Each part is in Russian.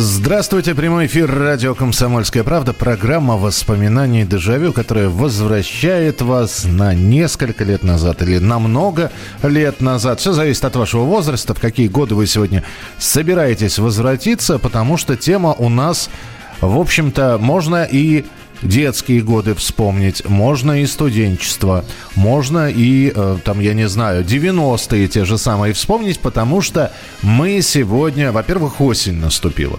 Здравствуйте, прямой эфир радио «Комсомольская правда», программа воспоминаний «Дежавю», которая возвращает вас на несколько лет назад или на много лет назад. Все зависит от вашего возраста, в какие годы вы сегодня собираетесь возвратиться, потому что тема у нас, в общем-то, можно и детские годы вспомнить, можно и студенчество, можно и, э, там, я не знаю, 90-е те же самые вспомнить, потому что мы сегодня, во-первых, осень наступила.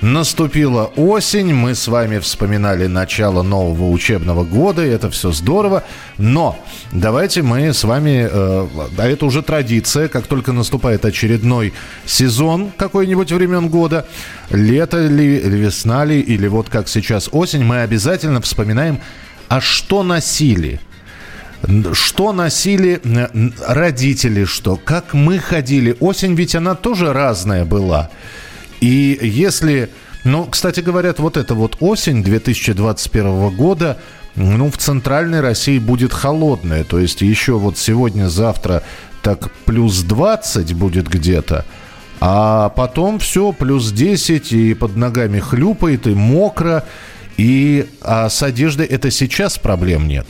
Наступила осень, мы с вами вспоминали начало нового учебного года, и это все здорово. Но давайте мы с вами, э, а это уже традиция, как только наступает очередной сезон какой-нибудь времен года, лето ли, весна ли, или вот как сейчас осень, мы обязательно вспоминаем, а что носили что носили родители, что, как мы ходили. Осень ведь она тоже разная была. И если... Ну, кстати, говорят, вот эта вот осень 2021 года, ну, в центральной России будет холодная. То есть еще вот сегодня-завтра так плюс 20 будет где-то. А потом все, плюс 10, и под ногами хлюпает, и мокро. И а с одеждой это сейчас проблем нет.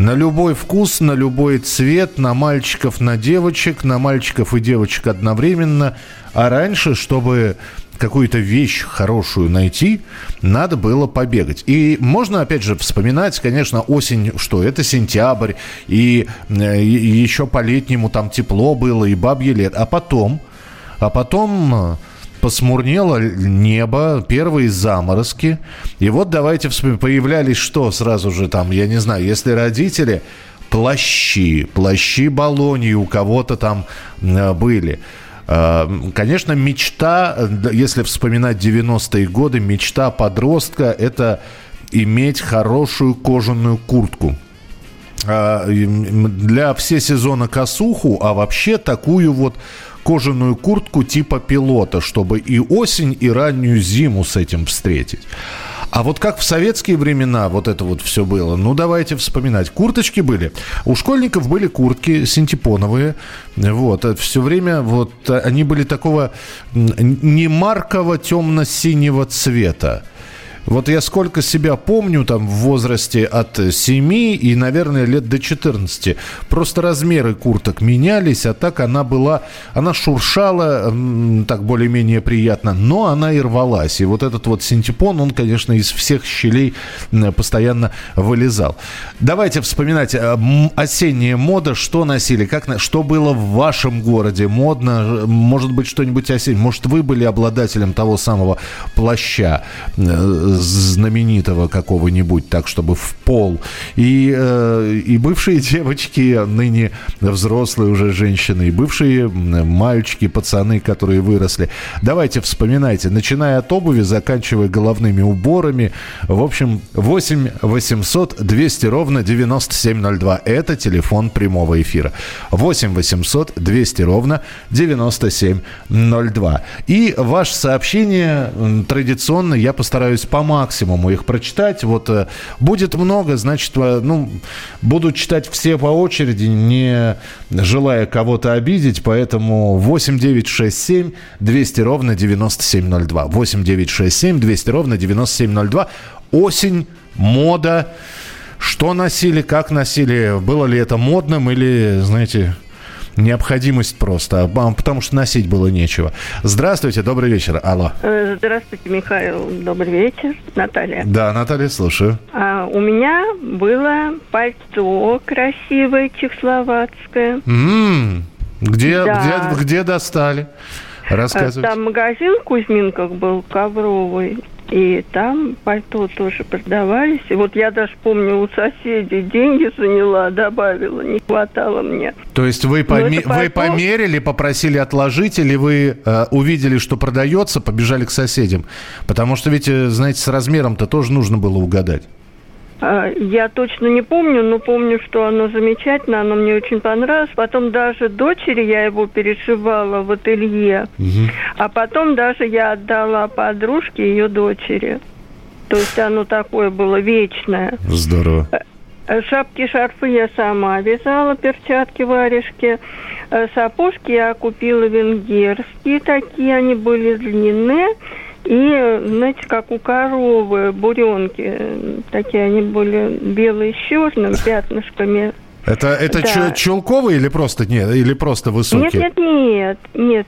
На любой вкус, на любой цвет, на мальчиков, на девочек, на мальчиков и девочек одновременно. А раньше, чтобы какую-то вещь хорошую найти, надо было побегать. И можно, опять же, вспоминать, конечно, осень, что это сентябрь, и, э, и еще по-летнему там тепло было, и бабье лет. А потом, а потом э, посмурнело небо, первые заморозки. И вот давайте вспомним, появлялись что сразу же там, я не знаю, если родители плащи, плащи баллонии у кого-то там э, были. Э, конечно, мечта, если вспоминать 90-е годы, мечта подростка – это иметь хорошую кожаную куртку э, для все сезона косуху, а вообще такую вот кожаную куртку типа пилота, чтобы и осень, и раннюю зиму с этим встретить. А вот как в советские времена вот это вот все было, ну давайте вспоминать. Курточки были. У школьников были куртки синтепоновые. Вот. Все время вот они были такого не маркового темно-синего цвета. Вот я сколько себя помню там в возрасте от 7 и, наверное, лет до 14. Просто размеры курток менялись, а так она была, она шуршала так более-менее приятно, но она и рвалась. И вот этот вот синтепон, он, конечно, из всех щелей постоянно вылезал. Давайте вспоминать э, осенняя мода, что носили, как, что было в вашем городе модно, может быть, что-нибудь осеннее. Может, вы были обладателем того самого плаща э, знаменитого какого-нибудь, так чтобы в пол. И, э, и бывшие девочки, ныне взрослые уже женщины, и бывшие мальчики, пацаны, которые выросли. Давайте вспоминайте, начиная от обуви, заканчивая головными уборами. В общем, 8 800 200 ровно 9702. Это телефон прямого эфира. 8 800 200 ровно 9702. И ваше сообщение традиционно я постараюсь максимуму их прочитать. Вот э, будет много, значит, э, ну, буду читать все по очереди, не желая кого-то обидеть, поэтому 8967 200 ровно 9702. 8967 200 ровно 9702. Осень, мода. Что носили, как носили, было ли это модным или, знаете, необходимость просто, а, потому что носить было нечего. Здравствуйте, добрый вечер. Алло. Э, здравствуйте, Михаил. Добрый вечер. Наталья. Да, Наталья, слушаю. А, у меня было пальто красивое чехословацкое. М-м, где, да. где, где достали? Рассказывайте. Там магазин в Кузьминках был ковровый. И там пальто тоже продавались. И вот я даже помню, у соседей деньги заняла, добавила, не хватало мне. То есть вы, поме- пальто... вы померили, попросили отложить, или вы э, увидели, что продается, побежали к соседям? Потому что ведь, э, знаете, с размером-то тоже нужно было угадать. А, я точно не помню, но помню, что оно замечательно, оно мне очень понравилось. Потом даже дочери я его перешивала в ателье, угу. а потом даже я отдала подружке ее дочери. То есть оно такое было вечное. Здорово. Э, шапки, шарфы я сама вязала, перчатки, варежки. Э, сапожки я купила венгерские, такие они были длинные. И, знаете, как у коровы, буренки, такие они были белые с черным пятнышками. Это, это да. чулковые или просто нет, или просто высокие? Нет, нет, нет, нет.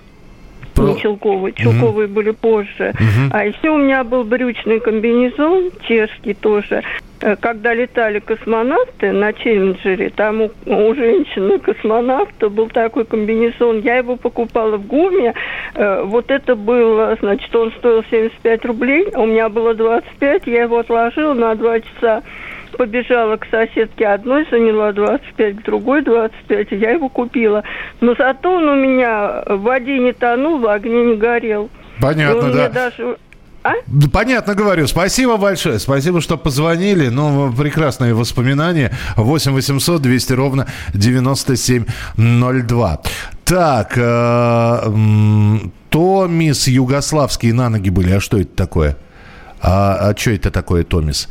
Про... Не челковые, челковые угу. были позже. Угу. А еще у меня был брючный комбинезон, чешский тоже. Э, когда летали космонавты на Челленджере, там у, у женщины-космонавта был такой комбинезон, я его покупала в ГУМе, э, вот это было, значит, он стоил 75 рублей, а у меня было 25, я его отложила на два часа побежала к соседке одной, заняла 25, к другой 25, и я его купила. Но зато он у меня в воде не тонул, в огне не горел. Понятно, да. Даже а? Понятно говорю. Спасибо большое. Спасибо, что позвонили. Ну, прекрасные воспоминания. 8 800 200 ровно 9702. Так, э, Томис югославские на ноги были. А что это такое? А, а что это такое, Томис?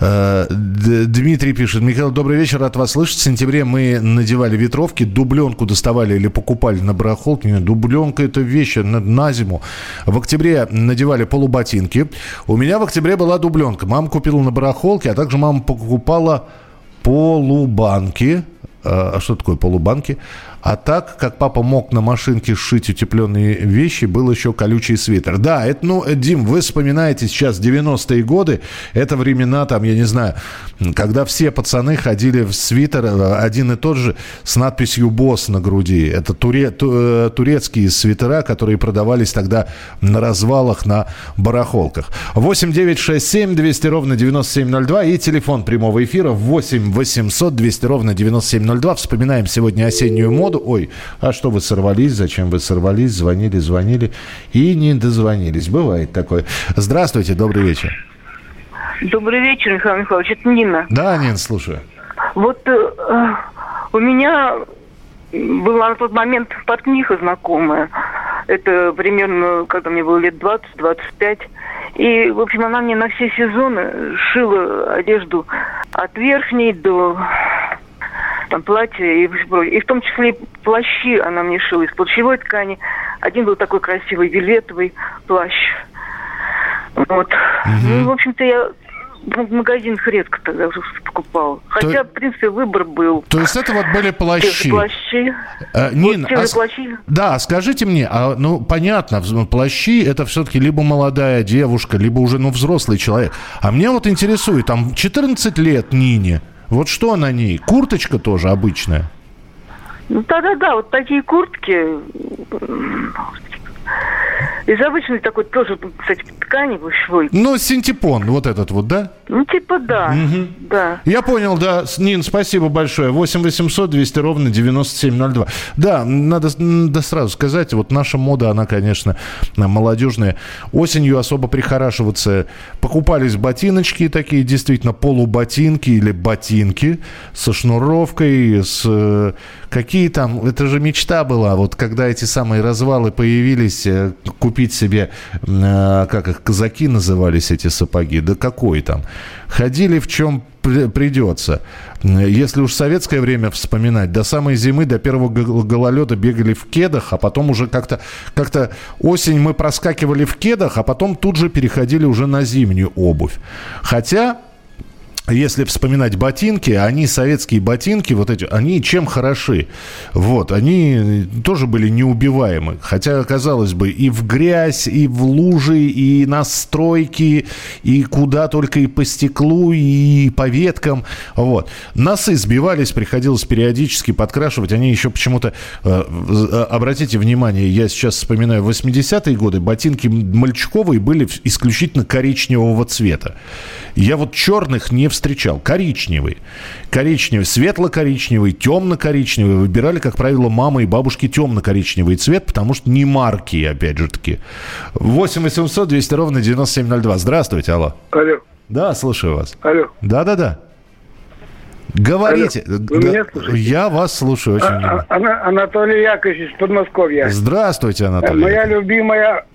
А, Дмитрий пишет. Михаил, добрый вечер, рад вас слышать. В сентябре мы надевали ветровки, дубленку доставали или покупали на барахолке. Дубленка – это вещь на, на зиму. В октябре надевали полуботинки. У меня в октябре была дубленка. Мама купила на барахолке, а также мама покупала полубанки. А, а что такое полубанки? А так, как папа мог на машинке сшить утепленные вещи, был еще колючий свитер. Да, это, ну, Дим, вы вспоминаете сейчас 90-е годы, это времена, там, я не знаю, когда все пацаны ходили в свитер э, один и тот же с надписью «Босс» на груди. Это туре, ту, э, турецкие свитера, которые продавались тогда на развалах, на барахолках. 8 9 6 7 200 ровно 9702 и телефон прямого эфира 8 800 200 ровно 9702. Вспоминаем сегодня осеннюю моду году, ой, а что вы сорвались, зачем вы сорвались, звонили, звонили и не дозвонились. Бывает такое. Здравствуйте, добрый вечер. Добрый вечер, Михаил Михайлович, это Нина. Да, Нин, слушаю. Вот э, у меня была на тот момент портниха знакомая. Это примерно, когда мне было лет 20-25. И, в общем, она мне на все сезоны шила одежду от верхней до там платья и, и в том числе и плащи она мне шила из плащевой ткани. Один был такой красивый вельветовый плащ. Вот. Угу. Ну, в общем-то, я в магазинах редко тогда уже покупал. Хотя, То... в принципе, выбор был. То есть это вот были плащи? плащи. А, Нин, вот а... плащи. Да, скажите мне, а, ну, понятно, плащи это все-таки либо молодая девушка, либо уже, ну, взрослый человек. А мне вот интересует, там 14 лет Нине, вот что на ней? Курточка тоже обычная? Ну да-да-да, вот такие куртки из обычной такой тоже, кстати, ткани пищевой. Ну, синтепон, вот этот вот, да? Ну, типа да, угу. да. Я понял, да. Нин, спасибо большое. 8 800 200 ровно 9702. Да, надо, надо сразу сказать, вот наша мода, она, конечно, молодежная. Осенью особо прихорашиваться. Покупались ботиночки такие, действительно, полуботинки или ботинки со шнуровкой, с э, какие там... Это же мечта была, вот когда эти самые развалы появились, э, купить себе, э, как их, казаки назывались эти сапоги, да какой там. Ходили в чем придется. Если уж советское время вспоминать, до самой зимы, до первого гололеда бегали в кедах, а потом уже как-то как осень мы проскакивали в кедах, а потом тут же переходили уже на зимнюю обувь. Хотя если вспоминать ботинки, они, советские ботинки, вот эти, они чем хороши? Вот, они тоже были неубиваемы. Хотя, казалось бы, и в грязь, и в лужи, и на стройки, и куда только и по стеклу, и по веткам. Вот. Носы сбивались, приходилось периодически подкрашивать. Они еще почему-то, э, э, обратите внимание, я сейчас вспоминаю 80-е годы, ботинки мальчуковые были исключительно коричневого цвета. Я вот черных не встречал. Коричневый. Коричневый, светло-коричневый, темно-коричневый. Выбирали, как правило, мама и бабушки темно-коричневый цвет, потому что не марки, опять же таки. 8 800 200 ровно 9702. Здравствуйте, алло. Алло. Да, слушаю вас. Алло. Да-да-да. Говорите. Алло, вы меня слушаете? Я вас слушаю очень. А, а, Анатолий Яковлевич из Подмосковья. Здравствуйте, Анатолий. Моя любимая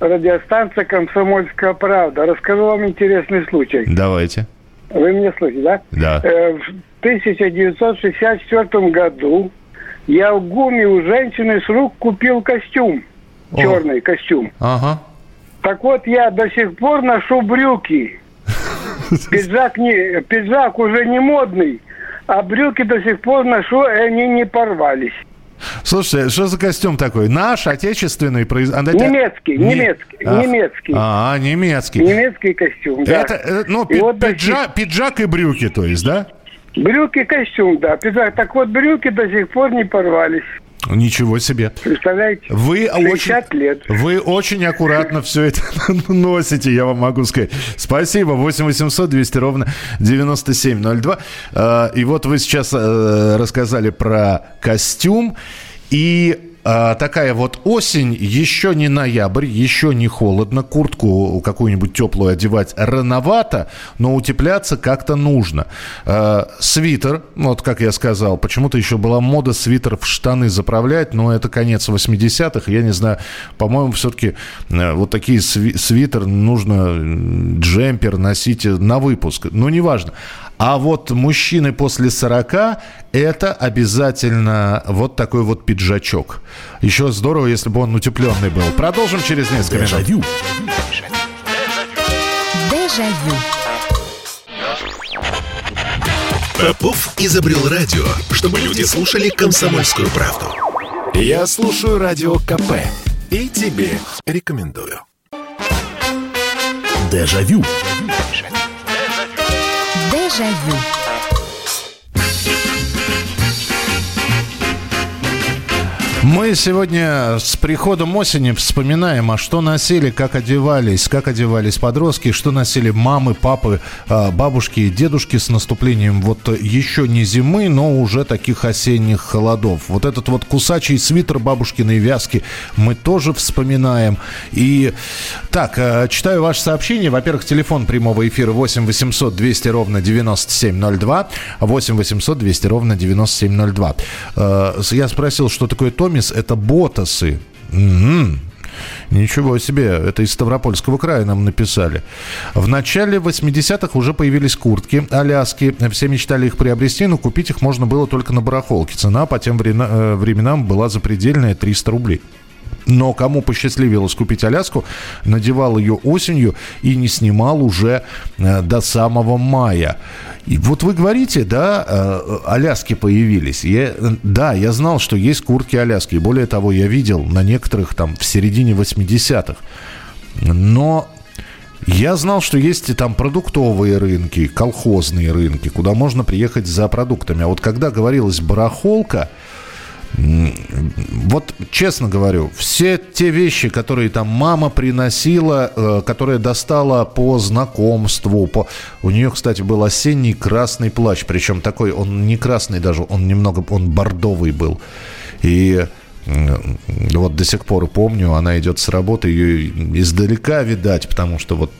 радиостанция «Комсомольская правда». Расскажу вам интересный случай. Давайте. Вы меня слышите, да? Да. Э, в 1964 году я в ГУМе у женщины с рук купил костюм. О. Черный костюм. Ага. Так вот, я до сих пор ношу брюки. Пиджак, не, пиджак уже не модный, а брюки до сих пор ношу, и они не порвались. Слушайте, что за костюм такой? Наш, отечественный? Произ... Немецкий, не... немецкий, а, немецкий. А, немецкий. Немецкий костюм, да. Это, э, ну, пи- вот пиджак, пиджак и брюки, то есть, да? Брюки, костюм, да. Пиджак. Так вот, брюки до сих пор не порвались. Ничего себе. Представляете? Вы 60 очень, лет. Вы очень аккуратно все это носите, я вам могу сказать. Спасибо. 8 800 200 ровно 9702. А, и вот вы сейчас э, рассказали про костюм. И а, такая вот осень, еще не ноябрь, еще не холодно, куртку какую-нибудь теплую одевать рановато, но утепляться как-то нужно. А, свитер, вот как я сказал, почему-то еще была мода свитер в штаны заправлять, но это конец 80-х, я не знаю, по-моему, все-таки э, вот такие свитер нужно джемпер носить на выпуск, но неважно. А вот мужчины после 40 это обязательно вот такой вот пиджачок. Еще здорово, если бы он утепленный был. Продолжим через несколько минут. Дежавю. Попов изобрел радио, чтобы люди слушали комсомольскую правду. Я слушаю радио КП и тебе рекомендую. Дежавю. Дежавю. Дежавю. Мы сегодня с приходом осени вспоминаем, а что носили, как одевались, как одевались подростки, что носили мамы, папы, а, бабушки и дедушки с наступлением вот еще не зимы, но уже таких осенних холодов. Вот этот вот кусачий свитер бабушкиной вязки мы тоже вспоминаем. И так, а, читаю ваше сообщение. Во-первых, телефон прямого эфира 8 800 200 ровно 9702. 8 800 200 ровно 9702. А, я спросил, что такое Томми Томис – это ботасы. Угу. Ничего себе, это из Ставропольского края нам написали. В начале 80-х уже появились куртки, аляски. Все мечтали их приобрести, но купить их можно было только на барахолке. Цена по тем э, временам была запредельная 300 рублей. Но кому посчастливилось купить Аляску, надевал ее осенью и не снимал уже э, до самого мая. И вот вы говорите, да, э, Аляски появились. Я, да, я знал, что есть куртки Аляски. Более того, я видел на некоторых там в середине 80-х. Но я знал, что есть и там продуктовые рынки, колхозные рынки, куда можно приехать за продуктами. А вот когда говорилось барахолка, вот честно говорю, все те вещи, которые там мама приносила, э, которые достала по знакомству, по... у нее, кстати, был осенний красный плащ, причем такой, он не красный даже, он немного, он бордовый был. И вот до сих пор помню, она идет с работы, ее издалека видать, потому что вот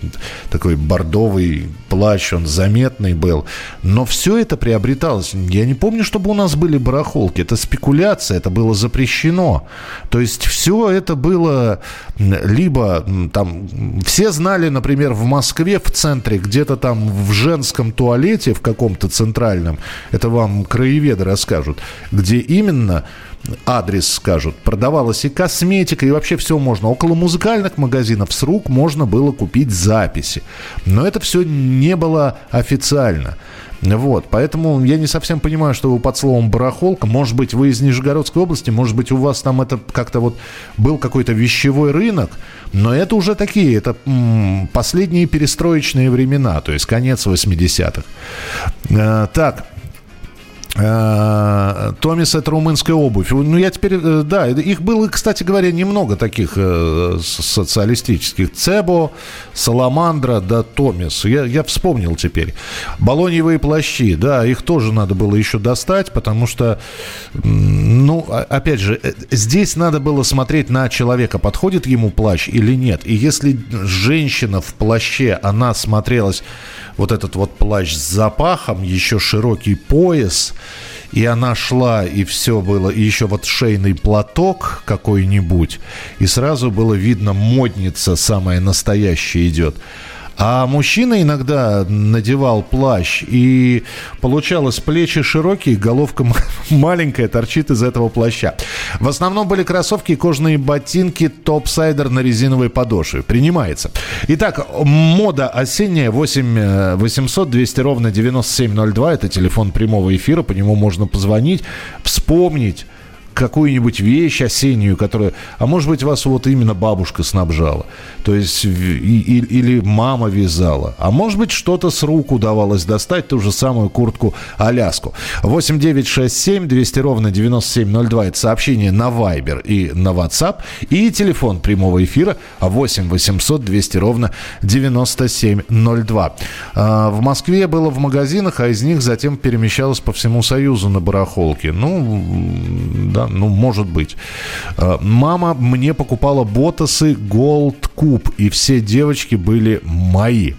такой бордовый плащ, он заметный был. Но все это приобреталось. Я не помню, чтобы у нас были барахолки. Это спекуляция, это было запрещено. То есть все это было либо там... Все знали, например, в Москве, в центре, где-то там в женском туалете, в каком-то центральном, это вам краеведы расскажут, где именно адрес скажут. Продавалась и косметика, и вообще все можно. Около музыкальных магазинов с рук можно было купить записи. Но это все не было официально. Вот, поэтому я не совсем понимаю, что вы под словом барахолка. Может быть, вы из Нижегородской области, может быть, у вас там это как-то вот был какой-то вещевой рынок, но это уже такие, это м- последние перестроечные времена, то есть конец 80-х. Э, так, Томис это румынская обувь. Ну, я теперь, э, да, их было, кстати говоря, немного таких э, социалистических. Цебо, Саламандра, да, Томис. Я, я вспомнил теперь. Балоньевые плащи, да, их тоже надо было еще достать, потому что, ну, опять же, здесь надо было смотреть на человека, подходит ему плащ или нет. И если женщина в плаще, она смотрелась вот этот вот плащ с запахом, еще широкий пояс, и она шла, и все было, и еще вот шейный платок какой-нибудь, и сразу было видно, модница самая настоящая идет. А мужчина иногда надевал плащ, и получалось плечи широкие, головка маленькая торчит из этого плаща. В основном были кроссовки и кожаные ботинки топсайдер на резиновой подошве. Принимается. Итак, мода осенняя 8 800 200 ровно 9702. Это телефон прямого эфира, по нему можно позвонить, вспомнить какую-нибудь вещь осеннюю, которая... А может быть, вас вот именно бабушка снабжала. То есть и, и, или мама вязала. А может быть, что-то с рук удавалось достать, ту же самую куртку-аляску. 8 9 6 7 200 ровно 9702. Это сообщение на Viber и на WhatsApp. И телефон прямого эфира 8 800 200 ровно 9702. А, в Москве было в магазинах, а из них затем перемещалось по всему Союзу на барахолке. Ну, да, ну, может быть. Э, мама мне покупала ботасы Gold Cube, и все девочки были мои.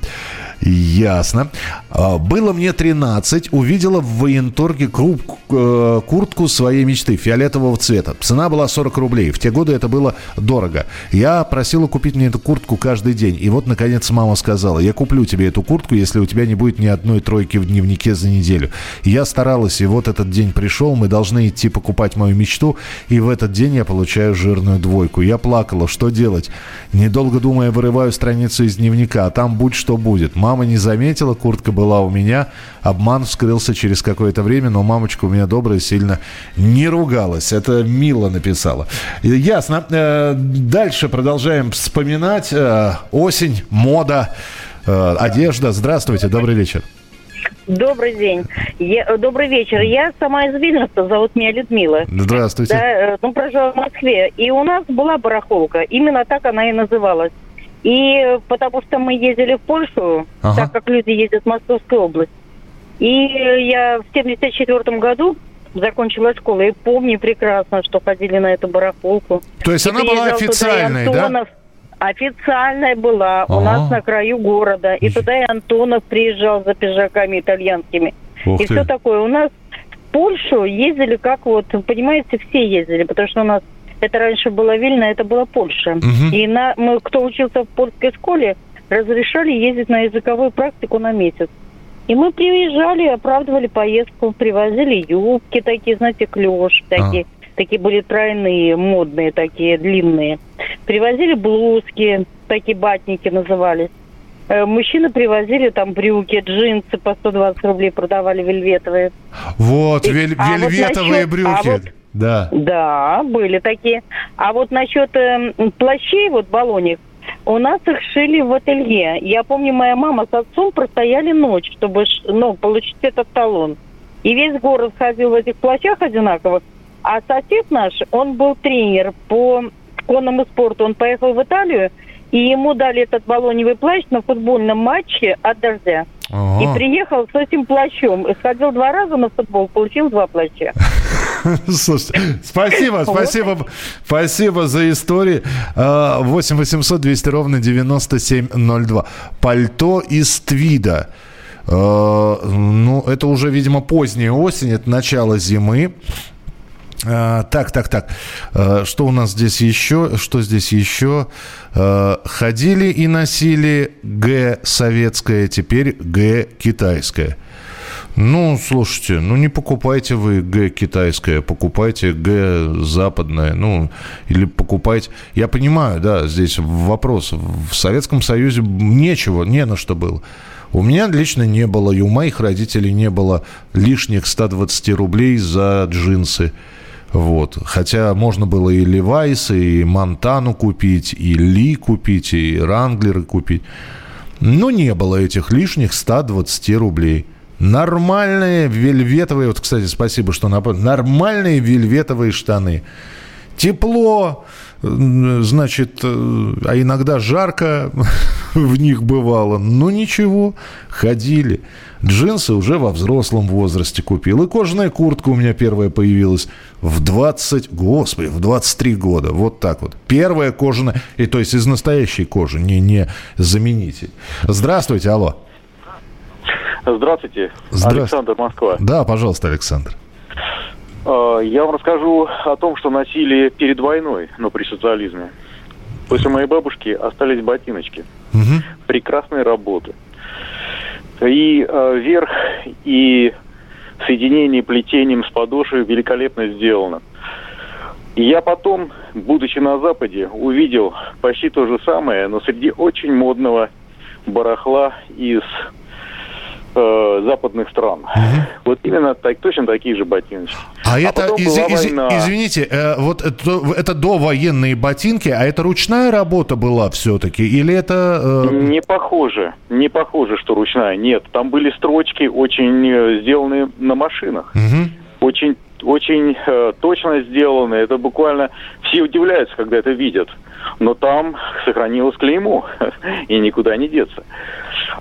Ясно. А, было мне 13, увидела в военторге круп, э, куртку своей мечты, фиолетового цвета. Цена была 40 рублей. В те годы это было дорого. Я просила купить мне эту куртку каждый день. И вот, наконец, мама сказала, я куплю тебе эту куртку, если у тебя не будет ни одной тройки в дневнике за неделю. Я старалась, и вот этот день пришел, мы должны идти покупать мою мечту, и в этот день я получаю жирную двойку. Я плакала, что делать? Недолго думая, вырываю страницу из дневника, а там будь что будет. Мама не заметила, куртка была у меня. Обман вскрылся через какое-то время, но мамочка у меня добрая, сильно не ругалась. Это Мила написала. Ясно. Э, дальше продолжаем вспоминать. Э, осень, мода, э, одежда. Здравствуйте, добрый вечер. Добрый день. Я, добрый вечер. Я сама из Вильнюса, зовут меня Людмила. Здравствуйте. Да, ну, прожила в Москве. И у нас была барахолка. Именно так она и называлась. И потому что мы ездили в Польшу, ага. так как люди ездят в Московскую область. И я в 74 году закончила школу и помню прекрасно, что ходили на эту барахолку. То есть и она была официальной, да? Официальная была ага. у нас на краю города. И туда и Антонов приезжал за пиджаками итальянскими. Ух и ты. все такое. У нас в Польшу ездили как вот, понимаете, все ездили, потому что у нас это раньше была Вильна, это была Польша. Угу. И на, мы, кто учился в польской школе, разрешали ездить на языковую практику на месяц. И мы приезжали, оправдывали поездку, привозили юбки такие, знаете, клеш, такие, а. такие были тройные, модные такие, длинные. Привозили блузки, такие батники назывались. Э, мужчины привозили там брюки, джинсы по 120 рублей продавали вельветовые. Вот, вель, а вельветовые вот насчет, брюки. А вот, да. Да, были такие. А вот насчет э, плащей, вот баллоник, у нас их шили в ателье. Я помню, моя мама с отцом простояли ночь, чтобы ну, получить этот талон. И весь город ходил в этих плащах одинаковых. А сосед наш, он был тренер по конному спорту. Он поехал в Италию, и ему дали этот баллоневый плащ на футбольном матче от дождя. Ага. И приехал с этим плащом. Сходил два раза на футбол, получил два плаща. Слушайте, спасибо, спасибо, спасибо за историю. 8 800 200 ровно 9702. Пальто из твида. А, ну, это уже, видимо, поздняя осень, это начало зимы. А, так, так, так. А, что у нас здесь еще? Что здесь еще? А, ходили и носили Г советское, теперь Г китайское. Ну, слушайте, ну не покупайте вы Г китайское, покупайте Г западное, ну, или покупайте... Я понимаю, да, здесь вопрос. В Советском Союзе нечего, не на что было. У меня лично не было, и у моих родителей не было лишних 120 рублей за джинсы. Вот. Хотя можно было и Левайс, и Монтану купить, и Ли купить, и Ранглеры купить. Но не было этих лишних 120 рублей. Нормальные вельветовые, вот, кстати, спасибо, что напомнил, нормальные вельветовые штаны. Тепло, значит, э, а иногда жарко в них бывало. Но ничего, ходили. Джинсы уже во взрослом возрасте купил. И кожаная куртка у меня первая появилась в 20, господи, в 23 года. Вот так вот. Первая кожаная, и то есть из настоящей кожи, не, не заменитель. Здравствуйте, алло. Здравствуйте. Здравствуйте. Александр Москва. Да, пожалуйста, Александр. А, я вам расскажу о том, что носили перед войной, но при социализме. После моей бабушки остались ботиночки. Угу. Прекрасной работы. И э, верх, и соединение плетением с подошвой великолепно сделано. И я потом, будучи на Западе, увидел почти то же самое, но среди очень модного барахла из э, западных стран. Угу. Вот именно так, точно такие же ботиночки. А, а это, из, из, извините, э, вот это, это довоенные ботинки, а это ручная работа была все-таки? Или это... Э... Не похоже, не похоже, что ручная. Нет, там были строчки очень э, сделанные на машинах. Угу. Очень очень э, точно сделаны. Это буквально все удивляются, когда это видят но там сохранилось клеймо, и никуда не деться.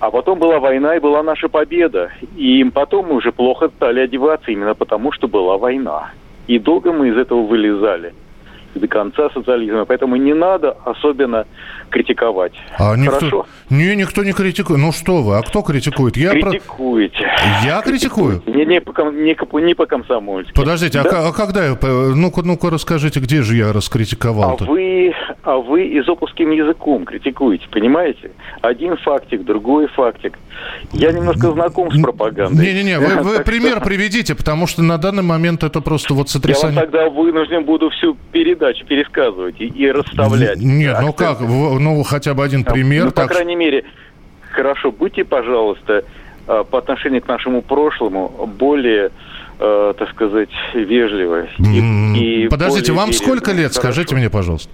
А потом была война, и была наша победа. И потом мы уже плохо стали одеваться, именно потому, что была война. И долго мы из этого вылезали до конца социализма. Поэтому не надо особенно критиковать. А никто, Хорошо? Не, никто не критикует. Ну что вы, а кто критикует? Я Критикуете. Про... Я критикую? Не, не, по, не, не по комсомольски. Подождите, а да? а, а когда я... Ну-ка, ну-ка расскажите, где же я раскритиковал-то? А вы, а вы изопуским языком критикуете, понимаете? Один фактик, другой фактик. Я немножко знаком с пропагандой. Не-не-не, вы, вы пример приведите, потому что на данный момент это просто вот сотрясание... Я вам тогда вынужден буду всю передачу пересказывать и, и расставлять. Нет, ну как, ну хотя бы один пример. Ну, по крайней мере, хорошо, будьте, пожалуйста, э, по отношению к нашему прошлому более э, так сказать, вежливо. И, и Подождите, вам сколько лет, Хорошо. скажите мне, пожалуйста?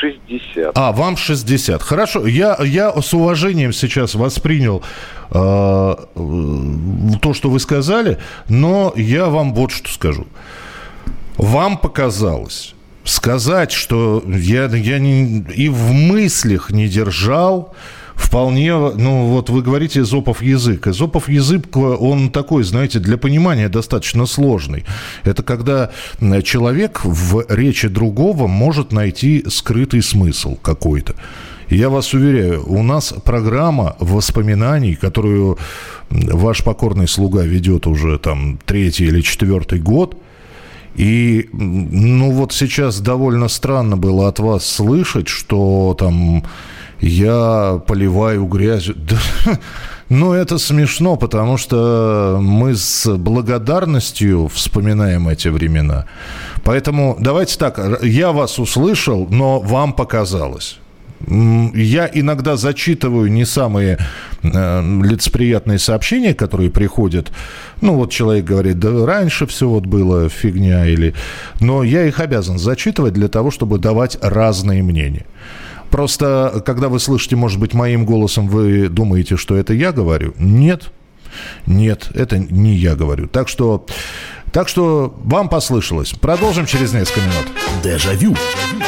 60. А, вам 60. Хорошо, я, я с уважением сейчас воспринял э, то, что вы сказали, но я вам вот что скажу. Вам показалось, сказать, что я, я не, и в мыслях не держал, вполне, ну вот вы говорите Эзопов язык. Эзопов язык, он такой, знаете, для понимания достаточно сложный. Это когда человек в речи другого может найти скрытый смысл какой-то. Я вас уверяю, у нас программа воспоминаний, которую ваш покорный слуга ведет уже там третий или четвертый год – и, ну, вот сейчас довольно странно было от вас слышать, что там я поливаю грязью. Ну, это смешно, потому что мы с благодарностью вспоминаем эти времена. Поэтому давайте так, я вас услышал, но вам показалось. Я иногда зачитываю не самые э, лицеприятные сообщения, которые приходят. Ну, вот человек говорит, да раньше все вот было фигня, или... Но я их обязан зачитывать для того, чтобы давать разные мнения. Просто, когда вы слышите, может быть, моим голосом, вы думаете, что это я говорю? Нет. Нет, это не я говорю. Так что, так что вам послышалось. Продолжим через несколько минут. Дежавю. Дежавю.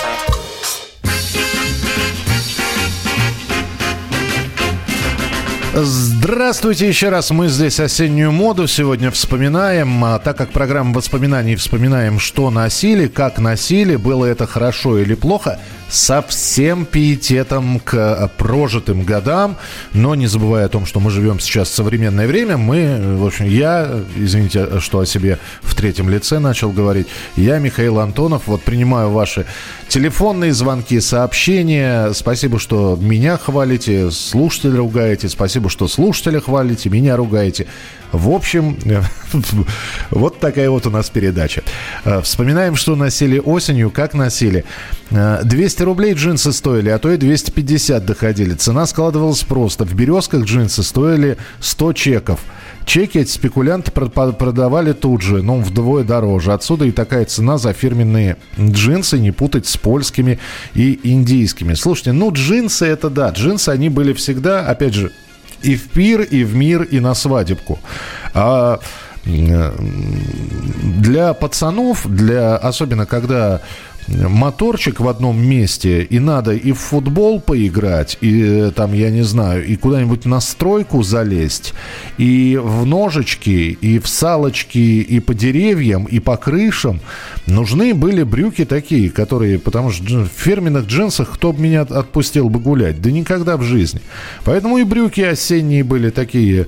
Здравствуйте еще раз. Мы здесь осеннюю моду сегодня вспоминаем. А, так как программа воспоминаний вспоминаем, что носили, как носили, было это хорошо или плохо со всем пиететом к э, прожитым годам, но не забывая о том, что мы живем сейчас в современное время, мы, в общем, я, извините, что о себе в третьем лице начал говорить, я, Михаил Антонов, вот принимаю ваши телефонные звонки, сообщения, спасибо, что меня хвалите, слушателя ругаете, спасибо, что слушателя хвалите, меня ругаете. В общем, вот такая вот у нас передача. Э, вспоминаем, что носили осенью, как носили. 200 рублей джинсы стоили, а то и 250 доходили. Цена складывалась просто. В «Березках» джинсы стоили 100 чеков. Чеки эти спекулянты продавали тут же, но вдвое дороже. Отсюда и такая цена за фирменные джинсы, не путать с польскими и индийскими. Слушайте, ну джинсы это да, джинсы они были всегда, опять же, и в пир, и в мир, и на свадебку. А для пацанов, для, особенно когда моторчик в одном месте, и надо и в футбол поиграть, и э, там, я не знаю, и куда-нибудь на стройку залезть, и в ножички, и в салочки, и по деревьям, и по крышам. Нужны были брюки такие, которые, потому что в фирменных джинсах кто бы меня отпустил бы гулять? Да никогда в жизни. Поэтому и брюки осенние были такие,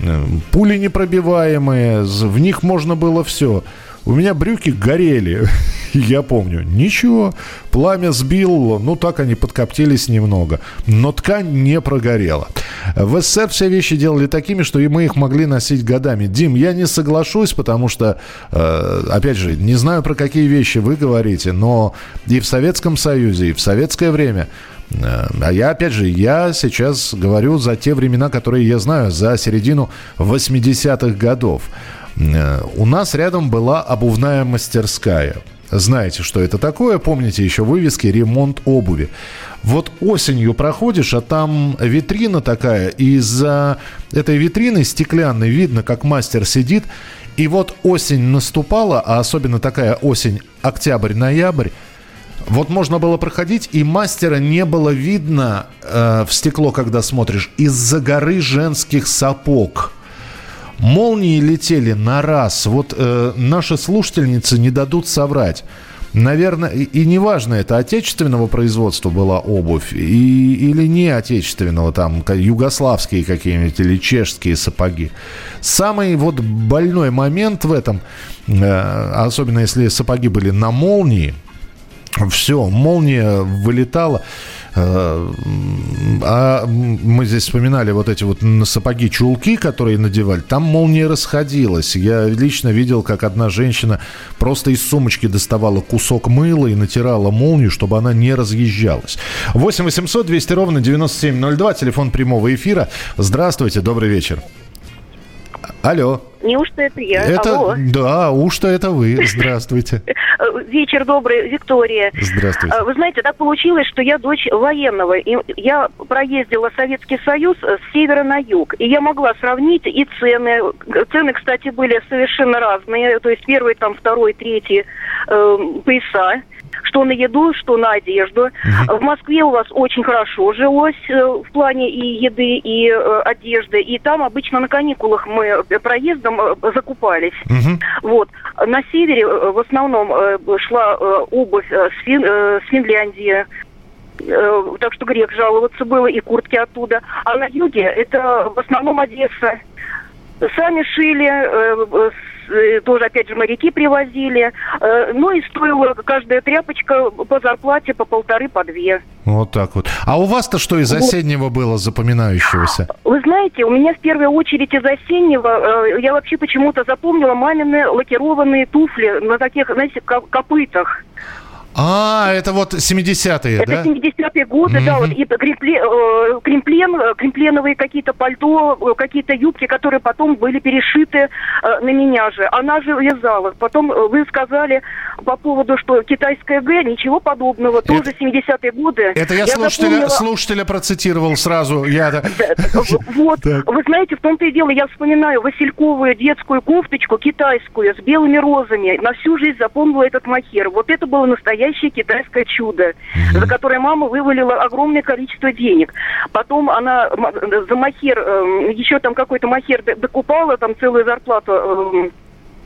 э, пули непробиваемые, в них можно было все. У меня брюки горели, я помню. Ничего, пламя сбил, ну так они подкоптились немного. Но ткань не прогорела. В СССР все вещи делали такими, что и мы их могли носить годами. Дим, я не соглашусь, потому что, э, опять же, не знаю, про какие вещи вы говорите, но и в Советском Союзе, и в советское время э, а я, опять же, я сейчас говорю за те времена, которые я знаю, за середину 80-х годов. Э, у нас рядом была обувная мастерская. Знаете, что это такое? Помните еще вывески «Ремонт обуви». Вот осенью проходишь, а там витрина такая, и за этой витриной стеклянной видно, как мастер сидит. И вот осень наступала, а особенно такая осень, октябрь-ноябрь, вот можно было проходить, и мастера не было видно э, в стекло, когда смотришь, из-за горы женских сапог – Молнии летели на раз. Вот э, наши слушательницы не дадут соврать. Наверное, и, и неважно, это отечественного производства была обувь и, или не отечественного, там, югославские какие-нибудь или чешские сапоги. Самый вот больной момент в этом, э, особенно если сапоги были на молнии, все, молния вылетала. Э, а мы здесь вспоминали вот эти вот сапоги-чулки, которые надевали. Там молния расходилась. Я лично видел, как одна женщина просто из сумочки доставала кусок мыла и натирала молнию, чтобы она не разъезжалась. 8 800 200 ровно 9702, телефон прямого эфира. Здравствуйте, добрый вечер. Алло. Неужто это я? Это, Алло. да, уж-то это вы. Здравствуйте. Вечер добрый, Виктория. Здравствуйте. Вы знаете, так получилось, что я дочь военного. И я проездила Советский Союз с севера на юг. И я могла сравнить и цены. Цены, кстати, были совершенно разные. То есть первый, там, второй, третий э, пояса что на еду, что на одежду. Угу. В Москве у вас очень хорошо жилось э, в плане и еды, и э, одежды. И там обычно на каникулах мы проездом э, закупались. Угу. Вот. На севере в основном шла обувь с, Фин, с Финляндии, так что грех жаловаться было, и куртки оттуда. А на юге это в основном Одесса. Сами шили, тоже, опять же, моряки привозили. Э, ну и стоила каждая тряпочка по зарплате по полторы, по две. Вот так вот. А у вас-то что из осеннего вот. было запоминающегося? Вы знаете, у меня в первую очередь из осеннего, э, я вообще почему-то запомнила мамины лакированные туфли на таких, знаете, копытах. А, это вот 70-е, да? Это 70-е годы, mm-hmm. да, вот и кремплен, э, кремплен, э, кремпленовые какие-то пальто, э, какие-то юбки, которые потом были перешиты на меня же. Она же вязала. Потом вы сказали по поводу, что китайская Г, ничего подобного, это, тоже 70-е годы. Это я, я слушателя, запомнила... слушателя процитировал сразу. Я... Вот, вы знаете, в том-то и дело, я вспоминаю васильковую детскую кофточку китайскую с белыми розами. На всю жизнь запомнила этот махер. Вот это было настоящее настоящее китайское чудо, mm-hmm. за которое мама вывалила огромное количество денег. Потом она за махер, э, еще там какой-то махер докупала, там целую зарплату э,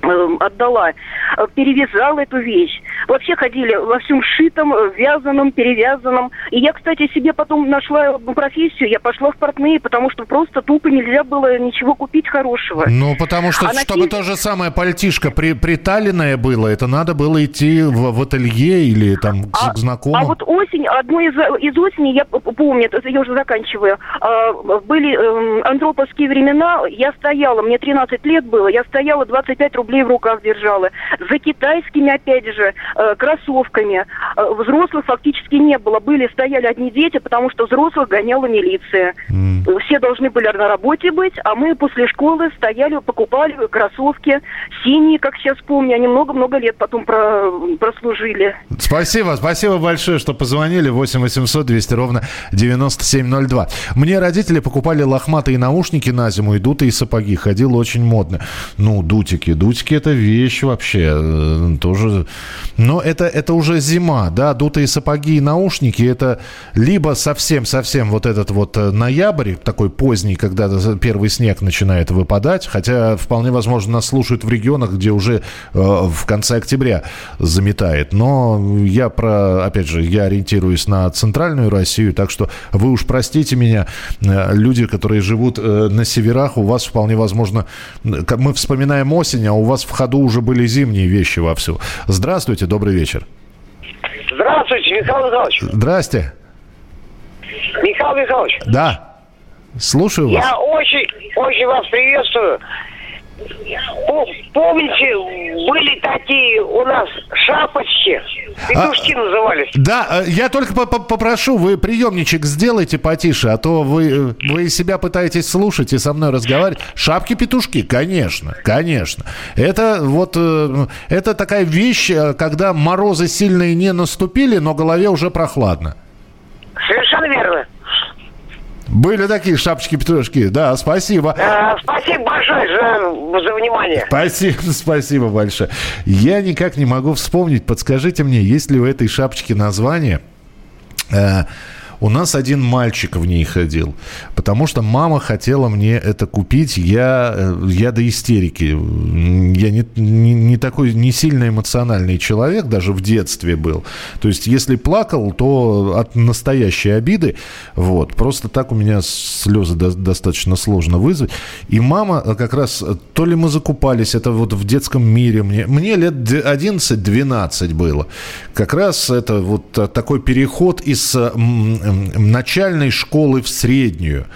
Эм, отдала, э, перевязала эту вещь. Вообще ходили во всем шитом, э, вязаном, перевязанном. И я, кстати, себе потом нашла профессию, я пошла в портные, потому что просто тупо нельзя было ничего купить хорошего. Ну, потому что, а чтобы на... то же самое пальтишко при, приталенное было, это надо было идти в, в ателье или там а, к знакомым. А вот осень, одной из, из осени, я помню, я уже заканчиваю, а, были э, антроповские времена, я стояла, мне 13 лет было, я стояла 25 рублей рублей в руках держала. За китайскими, опять же, э, кроссовками. Э, взрослых фактически не было. Были, стояли одни дети, потому что взрослых гоняла милиция. Mm. Все должны были на работе быть, а мы после школы стояли, покупали кроссовки синие, как сейчас помню. Они много-много лет потом про, прослужили. Спасибо, спасибо большое, что позвонили. 8 800 200 ровно 9702. Мне родители покупали лохматые наушники на зиму и дутые сапоги. Ходил очень модно. Ну, дутики, дутики это вещь вообще э, тоже. Но это, это уже зима, да, дутые сапоги и наушники, это либо совсем-совсем вот этот вот э, ноябрь, такой поздний, когда первый снег начинает выпадать, хотя вполне возможно нас слушают в регионах, где уже э, в конце октября заметает. Но я про, опять же, я ориентируюсь на центральную Россию, так что вы уж простите меня, э, люди, которые живут э, на северах, у вас вполне возможно, мы вспоминаем осень, а у вас в ходу уже были зимние вещи вовсю. Здравствуйте, добрый вечер. Здравствуйте, Михаил Михайлович. Здрасте. Михаил Михайлович. Да. Слушаю вас. Я очень, очень вас приветствую. Помните, были такие у нас шапочки, петушки а, назывались. Да, э, я только попрошу, вы приемничек сделайте потише, а то вы, э, вы себя пытаетесь слушать и со мной разговаривать. Шапки-петушки, конечно, конечно. Это вот, э, это такая вещь, когда морозы сильные не наступили, но голове уже прохладно. Были такие шапочки-петрушки. Да, спасибо. Э, спасибо большое за, за внимание. Спасибо, спасибо большое. Я никак не могу вспомнить. Подскажите мне, есть ли у этой шапочки название? Э, у нас один мальчик в ней ходил, потому что мама хотела мне это купить. Я, э, я до истерики. Я не, не, не такой, не сильно эмоциональный человек, даже в детстве был. То есть, если плакал, то от настоящей обиды. Вот. Просто так у меня слезы до, достаточно сложно вызвать. И мама э, как раз, э, то ли мы закупались, это вот в детском мире. Мне, мне лет 11-12 было. Как раз это вот такой переход из начальной школы в среднюю.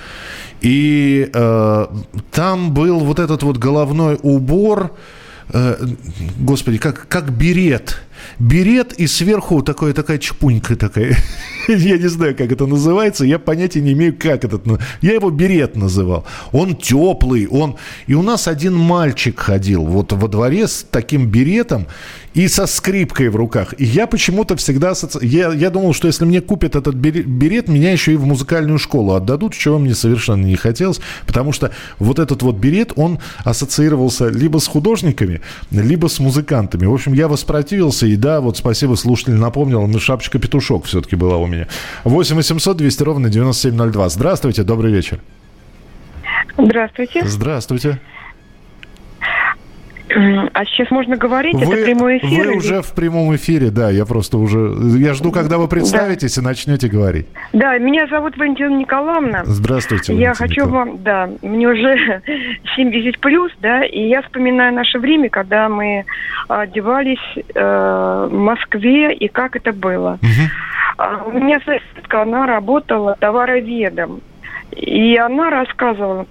И э, там был вот этот вот головной убор, э, господи, как, как берет берет и сверху такое, такая чпунька такая. я не знаю, как это называется, я понятия не имею, как этот... Я его берет называл. Он теплый, он... И у нас один мальчик ходил вот во дворе с таким беретом и со скрипкой в руках. И я почему-то всегда... Я, я думал, что если мне купят этот берет, меня еще и в музыкальную школу отдадут, чего мне совершенно не хотелось, потому что вот этот вот берет, он ассоциировался либо с художниками, либо с музыкантами. В общем, я воспротивился и да, вот спасибо, слушатель напомнил, но шапочка-петушок все-таки была у меня. 8 800 200 ровно 9702. Здравствуйте, добрый вечер. Здравствуйте. Здравствуйте. А сейчас можно говорить? Вы, это прямой эфир? Вы или... уже в прямом эфире, да. Я просто уже... Я жду, когда вы представитесь да. и начнете говорить. Да, меня зовут Валентина Николаевна. Здравствуйте, Валентина Я хочу Николаевна. вам... Да, мне уже 70 плюс, да, и я вспоминаю наше время, когда мы одевались э, в Москве, и как это было. Угу. У меня соседка, она работала товароведом. И она рассказывала,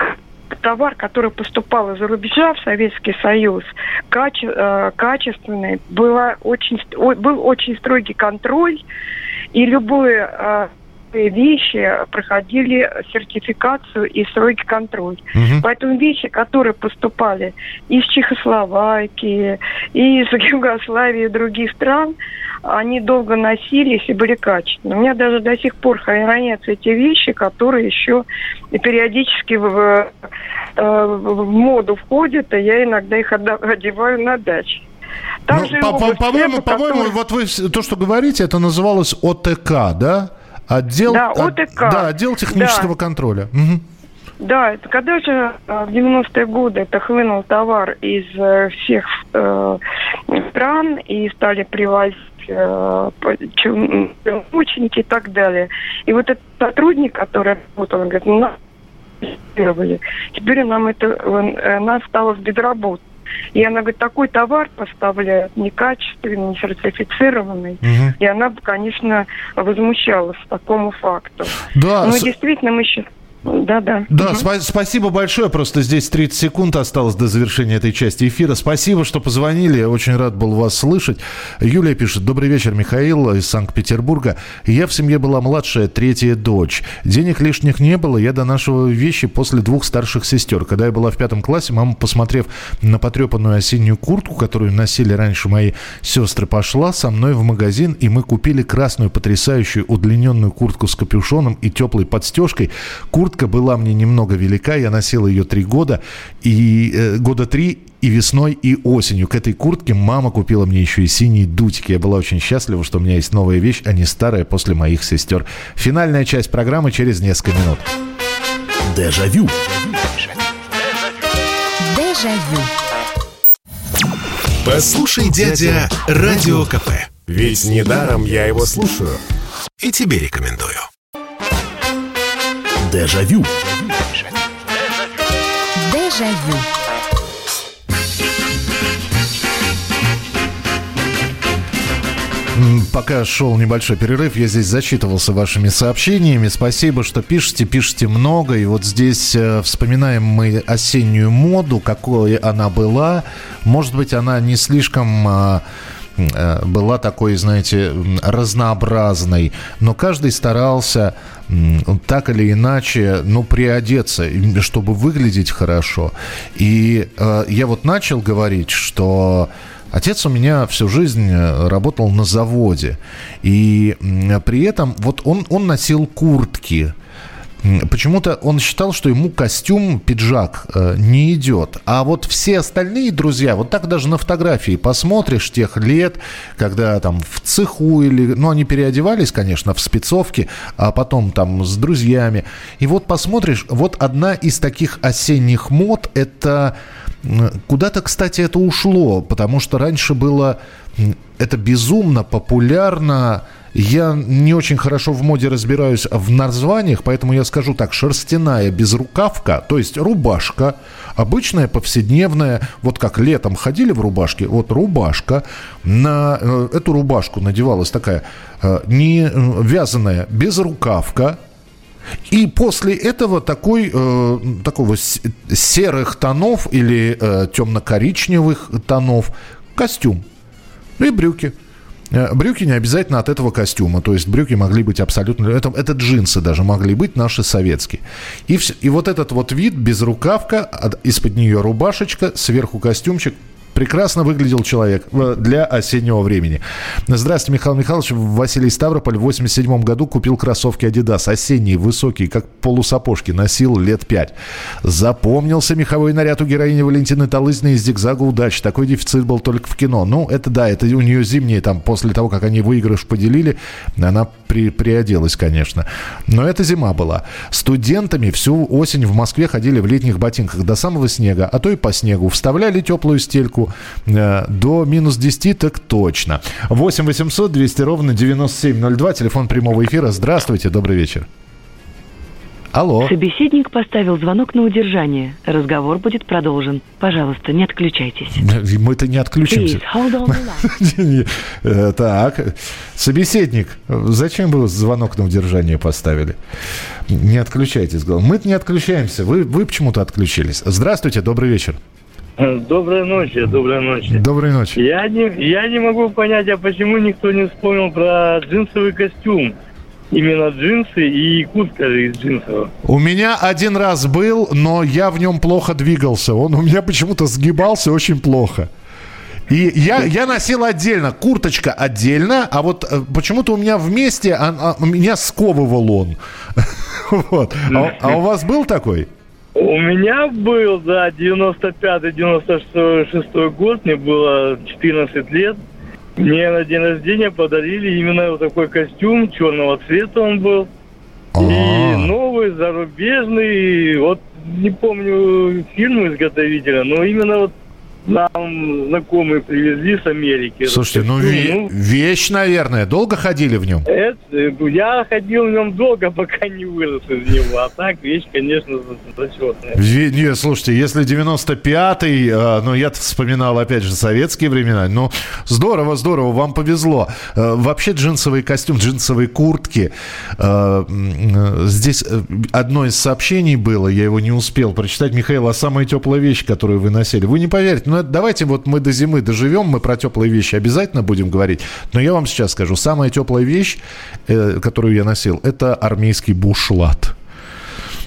товар, который поступал из-за рубежа в Советский Союз, каче, э, качественный, было очень, был очень строгий контроль, и любое э, вещи проходили сертификацию и строгий контроль. Угу. Поэтому вещи, которые поступали из Чехословакии, из Югославии и других стран, они долго носились и были качественные. У меня даже до сих пор хранятся эти вещи, которые еще периодически в, э, в моду входят, и я иногда их одеваю на даче. ну, по, по, по-моему, по-моему, вот вы то, что говорите, это называлось ОТК, да? Отдел, да, ОТК. От, да, отдел технического да. контроля. Угу. Да, это когда же э, в 90-е годы это хлынул товар из э, всех э, стран и стали привозить э, ученики и так далее. И вот этот сотрудник, который работал, он говорит, ну, теперь нам это, э, нас осталось без работы. И она говорит, такой товар поставляют некачественный, не сертифицированный. Угу. И она, конечно, возмущалась такому факту. Да, Но с... действительно мы сейчас да, да. Да, угу. спа- спасибо большое. Просто здесь 30 секунд осталось до завершения этой части эфира. Спасибо, что позвонили. Я очень рад был вас слышать. Юлия пишет. Добрый вечер, Михаил из Санкт-Петербурга. Я в семье была младшая, третья дочь. Денег лишних не было. Я донашивала вещи после двух старших сестер. Когда я была в пятом классе, мама, посмотрев на потрепанную осеннюю куртку, которую носили раньше мои сестры, пошла со мной в магазин, и мы купили красную потрясающую удлиненную куртку с капюшоном и теплой подстежкой. Куртка Куртка была мне немного велика, я носил ее три года, и э, года три и весной, и осенью. К этой куртке мама купила мне еще и синие дутики. Я была очень счастлива, что у меня есть новая вещь, а не старая после моих сестер. Финальная часть программы через несколько минут. Дежавю. Дежавю. Послушай, дядя, Радио КП. Ведь недаром я его слушаю. И тебе рекомендую. Дежавю. Дежавю. Пока шел небольшой перерыв, я здесь зачитывался вашими сообщениями. Спасибо, что пишете, пишете много. И вот здесь э, вспоминаем мы осеннюю моду, какой она была. Может быть, она не слишком... Э, была такой, знаете, разнообразной, но каждый старался так или иначе, ну, приодеться, чтобы выглядеть хорошо. И э, я вот начал говорить, что Отец у меня всю жизнь э, работал на заводе. И при этом вот он, он носил куртки. Почему-то он считал, что ему костюм, пиджак э, не идет. А вот все остальные друзья, вот так даже на фотографии посмотришь тех лет, когда там в цеху или... Ну, они переодевались, конечно, в спецовке, а потом там с друзьями. И вот посмотришь, вот одна из таких осенних мод, это... Куда-то, кстати, это ушло, потому что раньше было это безумно популярно я не очень хорошо в моде разбираюсь в названиях, поэтому я скажу так. Шерстяная безрукавка, то есть рубашка, обычная повседневная, вот как летом ходили в рубашке, вот рубашка, на э, эту рубашку надевалась такая э, не э, вязаная безрукавка, и после этого такой, э, такого серых тонов или э, темно-коричневых тонов костюм. И брюки. Э, брюки не обязательно от этого костюма. То есть брюки могли быть абсолютно... Это, это джинсы даже могли быть наши советские. И, все, и вот этот вот вид, безрукавка, из-под нее рубашечка, сверху костюмчик, прекрасно выглядел человек э, для осеннего времени. Здравствуйте, Михаил Михайлович. Василий Ставрополь в 87 году купил кроссовки Adidas. Осенние, высокие, как полусапожки. Носил лет пять. Запомнился меховой наряд у героини Валентины Талызиной из «Зигзага удач». Такой дефицит был только в кино. Ну, это да, это у нее зимние, там, после того, как они выигрыш поделили, она при, приоделась, конечно. Но это зима была. Студентами всю осень в Москве ходили в летних ботинках до самого снега, а то и по снегу. Вставляли теплую стельку, Э, до минус 10 так точно. 8 800 200 ровно 9702, телефон прямого эфира. Здравствуйте, добрый вечер. Алло. Собеседник поставил звонок на удержание. Разговор будет продолжен. Пожалуйста, не отключайтесь. Мы-то не отключимся. Э, так, собеседник, зачем вы звонок на удержание поставили? Не отключайтесь. Мы-то не отключаемся. Вы, вы почему-то отключились. Здравствуйте, добрый вечер. Доброй ночи, доброй ночи. Доброй ночи. Я не, я не могу понять, а почему никто не вспомнил про джинсовый костюм. Именно джинсы и куртка из джинсового. У меня один раз был, но я в нем плохо двигался. Он у меня почему-то сгибался очень плохо. И я, я носил отдельно, курточка отдельно, а вот э, почему-то у меня вместе, а, а, меня сковывал он. Вот. А, а у вас был такой? У меня был, да, 95-96 год, мне было 14 лет. Мне на день рождения подарили именно вот такой костюм, черного цвета он был. И а. новый, зарубежный, вот не помню фильм изготовителя, но именно вот нам знакомые привезли с Америки. Слушайте, ну, ве- ну вещь, наверное. Долго ходили в нем? Это, ну, я ходил в нем долго, пока не вырос из него. А так вещь, конечно, зачетная. Нет, слушайте, если 95-й, э, ну, я вспоминал, опять же, советские времена. Ну, здорово, здорово, вам повезло. Э, вообще джинсовый костюм, джинсовые куртки. Э, здесь э, одно из сообщений было, я его не успел прочитать. Михаил, а самая теплая вещь, которую вы носили? Вы не поверите, но давайте вот мы до зимы доживем, мы про теплые вещи обязательно будем говорить. Но я вам сейчас скажу, самая теплая вещь, э, которую я носил, это армейский бушлат.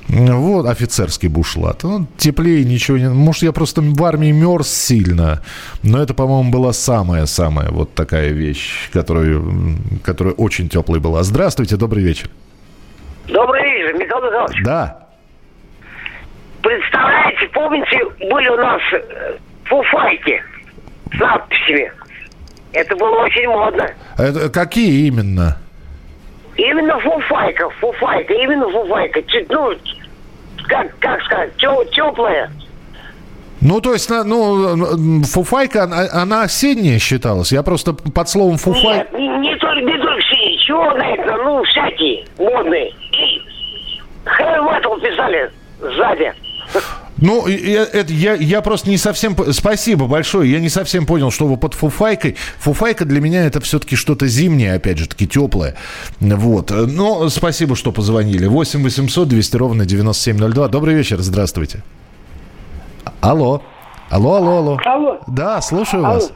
Вот, офицерский бушлат. Ну, теплее ничего не... Может, я просто в армии мерз сильно, но это, по-моему, была самая-самая вот такая вещь, которую, которая очень теплой была. Здравствуйте, добрый вечер. Добрый вечер, Михаил Михайлович. Да. Представляете, помните, были у нас э, фуфайки с надписями. Это было очень модно. Это какие именно? Именно фуфайка, фуфайка, именно фуфайка. Чуть, ну, как, как сказать, теплая. Ну, то есть, ну, фуфайка, она, осенняя считалась. Я просто под словом фуфайка... Нет, не, не только, не только синие, черные, ну, всякие, модные. И хэви писали сзади. Ну, это, я, я просто не совсем... Спасибо большое. Я не совсем понял, что вы под фуфайкой. Фуфайка для меня это все-таки что-то зимнее, опять же таки, теплое. Вот. Но спасибо, что позвонили. 8 800 200 ровно 9702. Добрый вечер, здравствуйте. Алло. Алло, алло, алло. Алло. Да, слушаю алло. вас.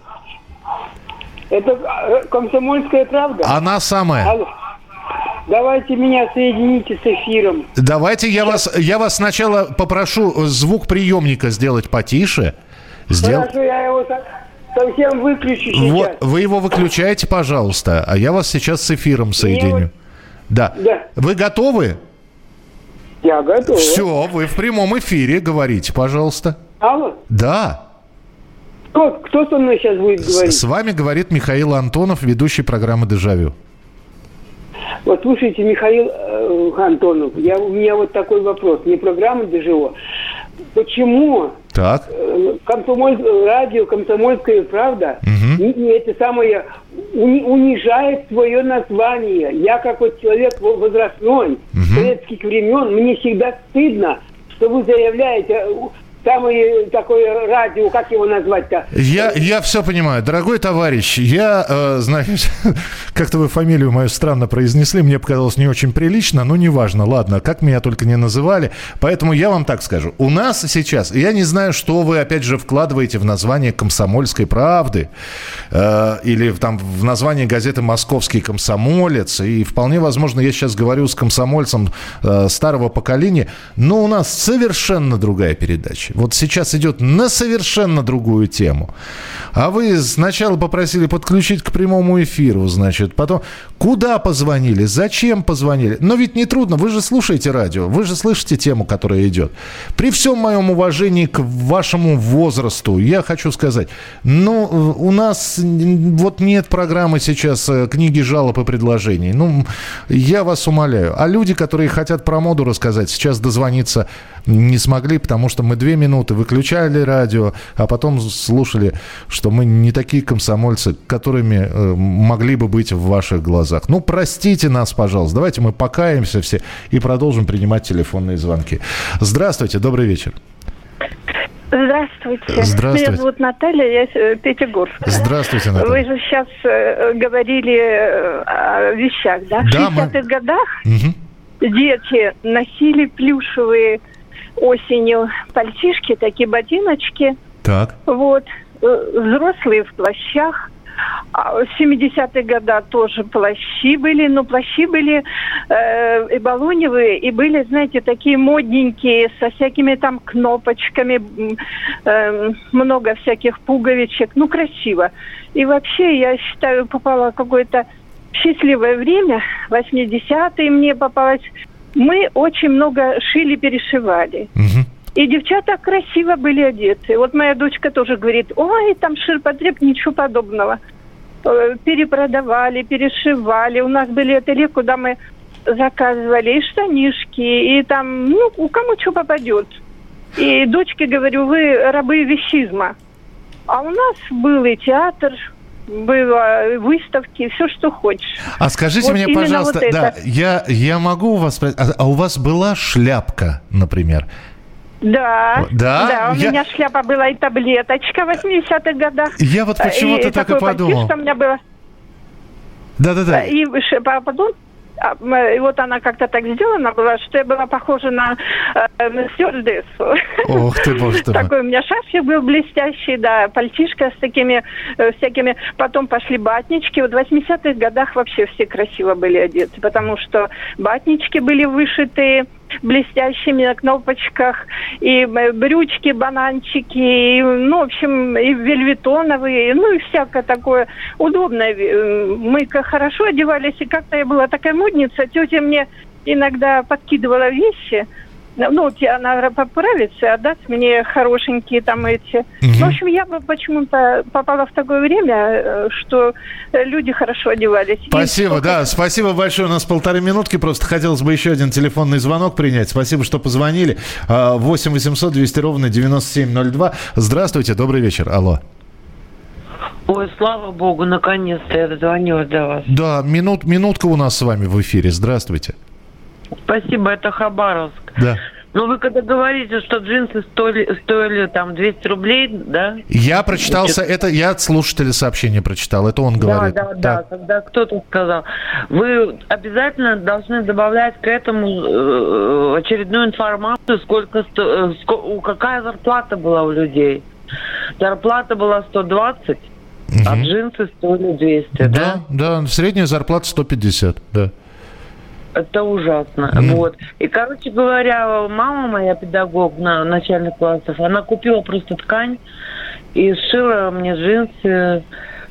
Это э, комсомольская правда? Она самая. Алло. Давайте меня соедините с эфиром. Давайте я вас, я вас сначала попрошу звук приемника сделать потише. Сдел... Хорошо, я его совсем выключу сейчас. Вот, вы его выключаете, пожалуйста, а я вас сейчас с эфиром соединю. Да. да. Вы готовы? Я готов. Все, вы в прямом эфире говорите, пожалуйста. Алло? Да. Кто, кто со мной сейчас будет говорить? С, с вами говорит Михаил Антонов, ведущий программы «Дежавю». Вот слушайте, Михаил э, Антонов, я, у меня вот такой вопрос. Не программа Деживо. Почему так. Э, комсомоль, радио «Комсомольская правда» угу. не, не это самое уни, унижает свое название? Я как вот человек возрастной, угу. советских времен, мне всегда стыдно, что вы заявляете самое такое радио, как его назвать-то? Я, я все понимаю. Дорогой товарищ, я, э, знаете, как-то вы фамилию мою странно произнесли, мне показалось не очень прилично, но неважно, ладно, как меня только не называли. Поэтому я вам так скажу. У нас сейчас, я не знаю, что вы, опять же, вкладываете в название «Комсомольской правды» э, или там в название газеты «Московский комсомолец», и вполне возможно, я сейчас говорю с комсомольцем э, старого поколения, но у нас совершенно другая передача. Вот сейчас идет на совершенно другую тему. А вы сначала попросили подключить к прямому эфиру, значит, потом куда позвонили, зачем позвонили. Но ведь не трудно, вы же слушаете радио, вы же слышите тему, которая идет. При всем моем уважении к вашему возрасту, я хочу сказать, ну, у нас вот нет программы сейчас э, книги жалоб и предложений. Ну, я вас умоляю. А люди, которые хотят про моду рассказать, сейчас дозвониться не смогли, потому что мы две минуты выключали радио, а потом слушали, что мы не такие комсомольцы, которыми э, могли бы быть в ваших глазах. Ну, простите нас, пожалуйста. Давайте мы покаемся все и продолжим принимать телефонные звонки. Здравствуйте, добрый вечер. Здравствуйте. Здравствуйте. Меня зовут Наталья, я э, Пятигорск. Здравствуйте, Наталья. Вы же сейчас э, говорили э, о вещах, да? да В 60-х мы... годах угу. дети носили плюшевые осенью пальтишки, такие ботиночки. Так. Вот. Э, взрослые в плащах. А в 70-е годы тоже плащи были, но плащи были э, и балоневые, и были, знаете, такие модненькие, со всякими там кнопочками, э, много всяких пуговичек, ну, красиво. И вообще, я считаю, попала какое-то счастливое время, 80-е мне попалось мы очень много шили-перешивали. Угу. И девчата красиво были одеты. Вот моя дочка тоже говорит, ой, там ширпотреб, ничего подобного. Э, перепродавали, перешивали. У нас были ателье, куда мы заказывали и штанишки, и там, ну, у кому что попадет. И дочке говорю, вы рабы вещизма. А у нас был и театр, было выставки, все, что хочешь. А скажите вот мне, пожалуйста, вот да, я, я могу у вас спросить, а, а у вас была шляпка, например? Да, да, да, у я... меня шляпа была и таблеточка в 80-х годах. Я вот почему-то так и подумал. у меня было. Да-да-да. И потом и вот она как-то так сделана была, что я была похожа на э, стюардессу. Ох ты, боже ты Такой у меня шарфик был блестящий, да, пальтишка с такими э, всякими. Потом пошли батнички. Вот в 80-х годах вообще все красиво были одеты, потому что батнички были вышитые, блестящими на кнопочках, и э, брючки, бананчики, и, ну, в общем, и вельветоновые, ну, и всякое такое удобное. Э, мы хорошо одевались, и как-то я была такая модница, тетя мне иногда подкидывала вещи – ну, тебе надо поправиться, отдать мне хорошенькие там эти. Угу. в общем, я бы почему-то попала в такое время, э, что люди хорошо одевались. Спасибо, да, спасибо большое. У нас полторы минутки, просто хотелось бы еще один телефонный звонок принять. Спасибо, что позвонили. 8 800 200 ровно 9702. Здравствуйте, добрый вечер. Алло. Ой, слава богу, наконец-то я дозвонилась до вас. Да, минут, минутка у нас с вами в эфире. Здравствуйте. Спасибо, это Хабаровск. Да. Но вы когда говорите, что джинсы стоили, стоили там 200 рублей, да? Я прочитался, это я от слушателя сообщение прочитал, это он говорит. Да, да, да, когда кто-то сказал. Вы обязательно должны добавлять к этому э, очередную информацию, сколько, сто, сколько, какая зарплата была у людей. Зарплата была 120, угу. а джинсы стоили 200, да? Да, да, средняя зарплата 150, да это ужасно. Mm. Вот. И, короче говоря, мама моя, педагог на начальных классах, она купила просто ткань и сшила мне джинсы.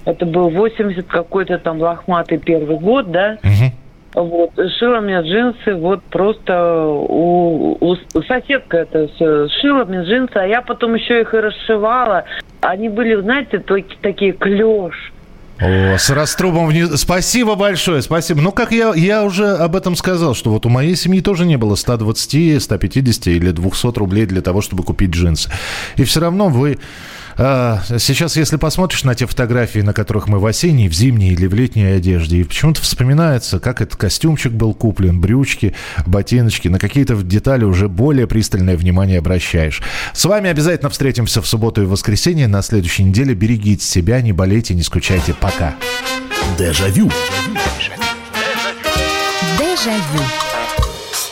Это был 80 какой-то там лохматый первый год, да? Mm-hmm. Вот, шила мне джинсы, вот просто у, у соседка это все шила мне джинсы, а я потом еще их и расшивала. Они были, знаете, такие клеш. О, с раструбом вниз. Спасибо большое, спасибо. Ну, как я, я уже об этом сказал, что вот у моей семьи тоже не было 120, 150 или 200 рублей для того, чтобы купить джинсы. И все равно вы сейчас, если посмотришь на те фотографии, на которых мы в осенней, в зимней или в летней одежде, и почему-то вспоминается, как этот костюмчик был куплен, брючки, ботиночки, на какие-то детали уже более пристальное внимание обращаешь. С вами обязательно встретимся в субботу и воскресенье на следующей неделе. Берегите себя, не болейте, не скучайте. Пока. Дежавю. Дежавю.